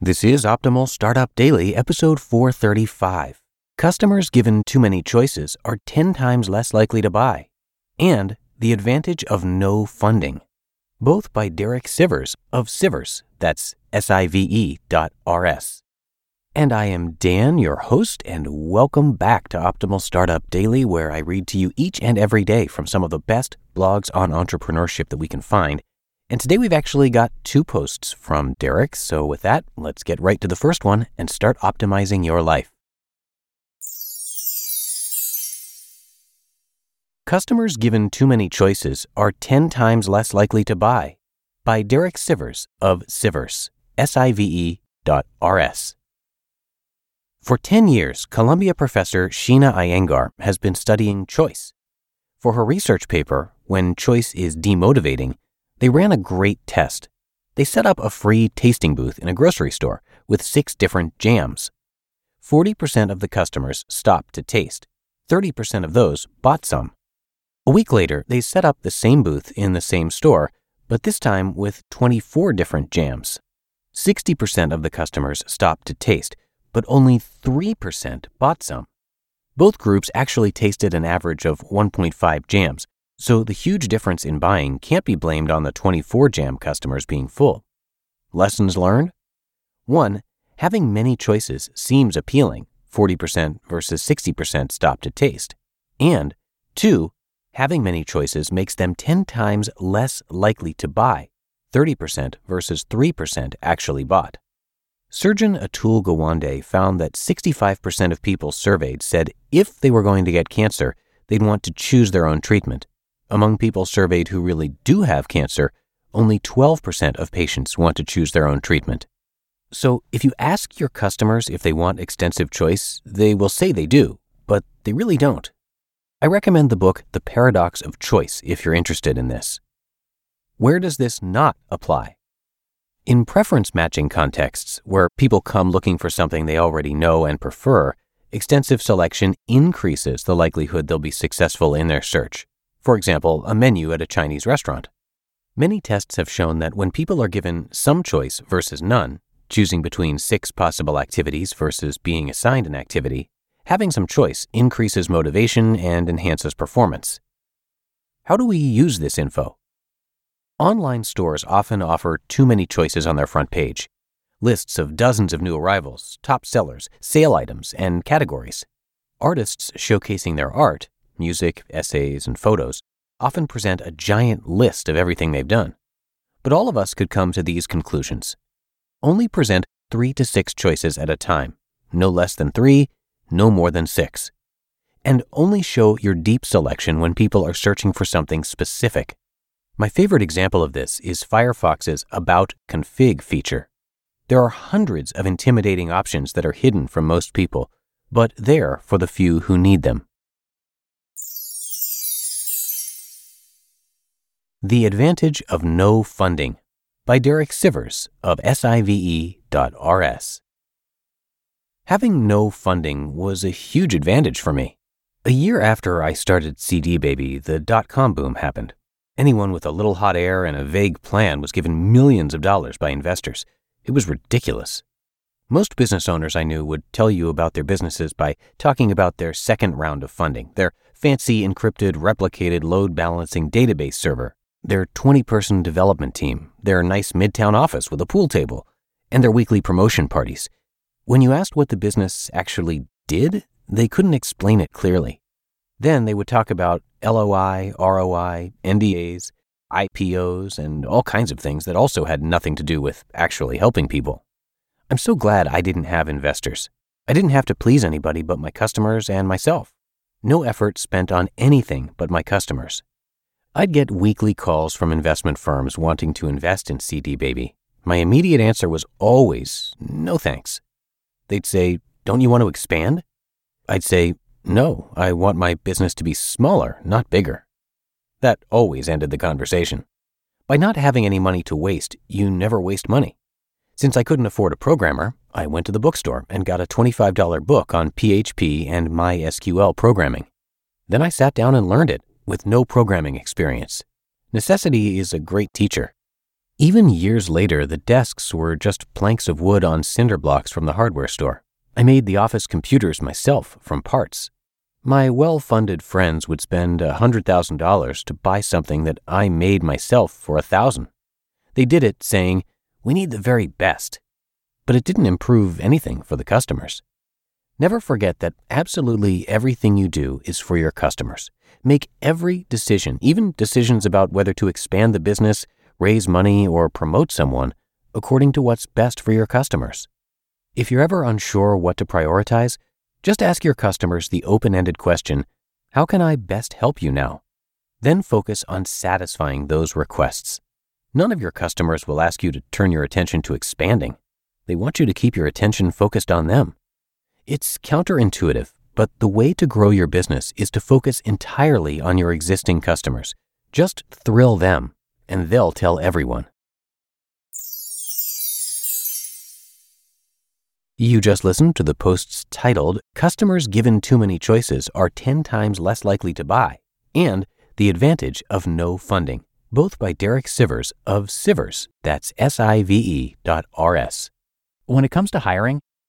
This is Optimal Startup Daily, episode 435. Customers given too many choices are 10 times less likely to buy. And the advantage of no funding. Both by Derek Sivers of Sivers, that's S I V E dot R S. And I am Dan, your host, and welcome back to Optimal Startup Daily, where I read to you each and every day from some of the best blogs on entrepreneurship that we can find. And today we've actually got two posts from Derek. So with that, let's get right to the first one and start optimizing your life. Customers given too many choices are 10 times less likely to buy. By Derek Sivers of Sivers, S-I-V-E dot R-S. For 10 years, Columbia professor Sheena Iyengar has been studying choice. For her research paper, When Choice is Demotivating, they ran a great test. They set up a free tasting booth in a grocery store with six different jams. 40% of the customers stopped to taste. 30% of those bought some. A week later, they set up the same booth in the same store, but this time with 24 different jams. 60% of the customers stopped to taste, but only 3% bought some. Both groups actually tasted an average of 1.5 jams, so the huge difference in buying can't be blamed on the 24 jam customers being full. Lessons learned? 1. Having many choices seems appealing, 40% versus 60% stop to taste. And 2. Having many choices makes them 10 times less likely to buy, 30% versus 3% actually bought. Surgeon Atul Gawande found that 65% of people surveyed said if they were going to get cancer, they'd want to choose their own treatment. Among people surveyed who really do have cancer, only 12% of patients want to choose their own treatment. So if you ask your customers if they want extensive choice, they will say they do, but they really don't. I recommend the book The Paradox of Choice if you're interested in this. Where does this not apply? In preference matching contexts, where people come looking for something they already know and prefer, extensive selection increases the likelihood they'll be successful in their search. For example, a menu at a Chinese restaurant. Many tests have shown that when people are given some choice versus none, choosing between six possible activities versus being assigned an activity, having some choice increases motivation and enhances performance. How do we use this info? Online stores often offer too many choices on their front page. Lists of dozens of new arrivals, top sellers, sale items, and categories. Artists showcasing their art music, essays, and photos, often present a giant list of everything they've done. But all of us could come to these conclusions. Only present three to six choices at a time, no less than three, no more than six. And only show your deep selection when people are searching for something specific. My favorite example of this is Firefox's About Config feature. There are hundreds of intimidating options that are hidden from most people, but there for the few who need them. The Advantage of No Funding by Derek Sivers of SIVE.RS. Having no funding was a huge advantage for me. A year after I started CD Baby, the dot com boom happened. Anyone with a little hot air and a vague plan was given millions of dollars by investors. It was ridiculous. Most business owners I knew would tell you about their businesses by talking about their second round of funding, their fancy encrypted replicated load balancing database server, their 20 person development team, their nice midtown office with a pool table, and their weekly promotion parties. When you asked what the business actually did, they couldn't explain it clearly. Then they would talk about LOI, ROI, NDAs, IPOs, and all kinds of things that also had nothing to do with actually helping people. I'm so glad I didn't have investors. I didn't have to please anybody but my customers and myself. No effort spent on anything but my customers. I'd get weekly calls from investment firms wanting to invest in CD Baby. My immediate answer was always, no thanks. They'd say, don't you want to expand? I'd say, no, I want my business to be smaller, not bigger. That always ended the conversation. By not having any money to waste, you never waste money. Since I couldn't afford a programmer, I went to the bookstore and got a $25 book on PHP and MySQL programming. Then I sat down and learned it with no programming experience. Necessity is a great teacher. Even years later, the desks were just planks of wood on cinder blocks from the hardware store. I made the office computers myself from parts. My well funded friends would spend a $100,000 to buy something that I made myself for a thousand. They did it saying, We need the very best. But it didn't improve anything for the customers. Never forget that absolutely everything you do is for your customers. Make every decision, even decisions about whether to expand the business, raise money, or promote someone, according to what's best for your customers. If you're ever unsure what to prioritize, just ask your customers the open ended question How can I best help you now? Then focus on satisfying those requests. None of your customers will ask you to turn your attention to expanding. They want you to keep your attention focused on them. It's counterintuitive, but the way to grow your business is to focus entirely on your existing customers. Just thrill them, and they'll tell everyone. You just listened to the posts titled Customers Given Too Many Choices Are 10 Times Less Likely to Buy and The Advantage of No Funding, both by Derek Sivers of Sivers, that's S I V E dot R S. When it comes to hiring,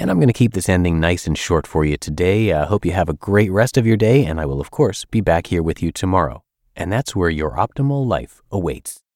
And I'm going to keep this ending nice and short for you today. I hope you have a great rest of your day, and I will, of course, be back here with you tomorrow. And that's where your optimal life awaits.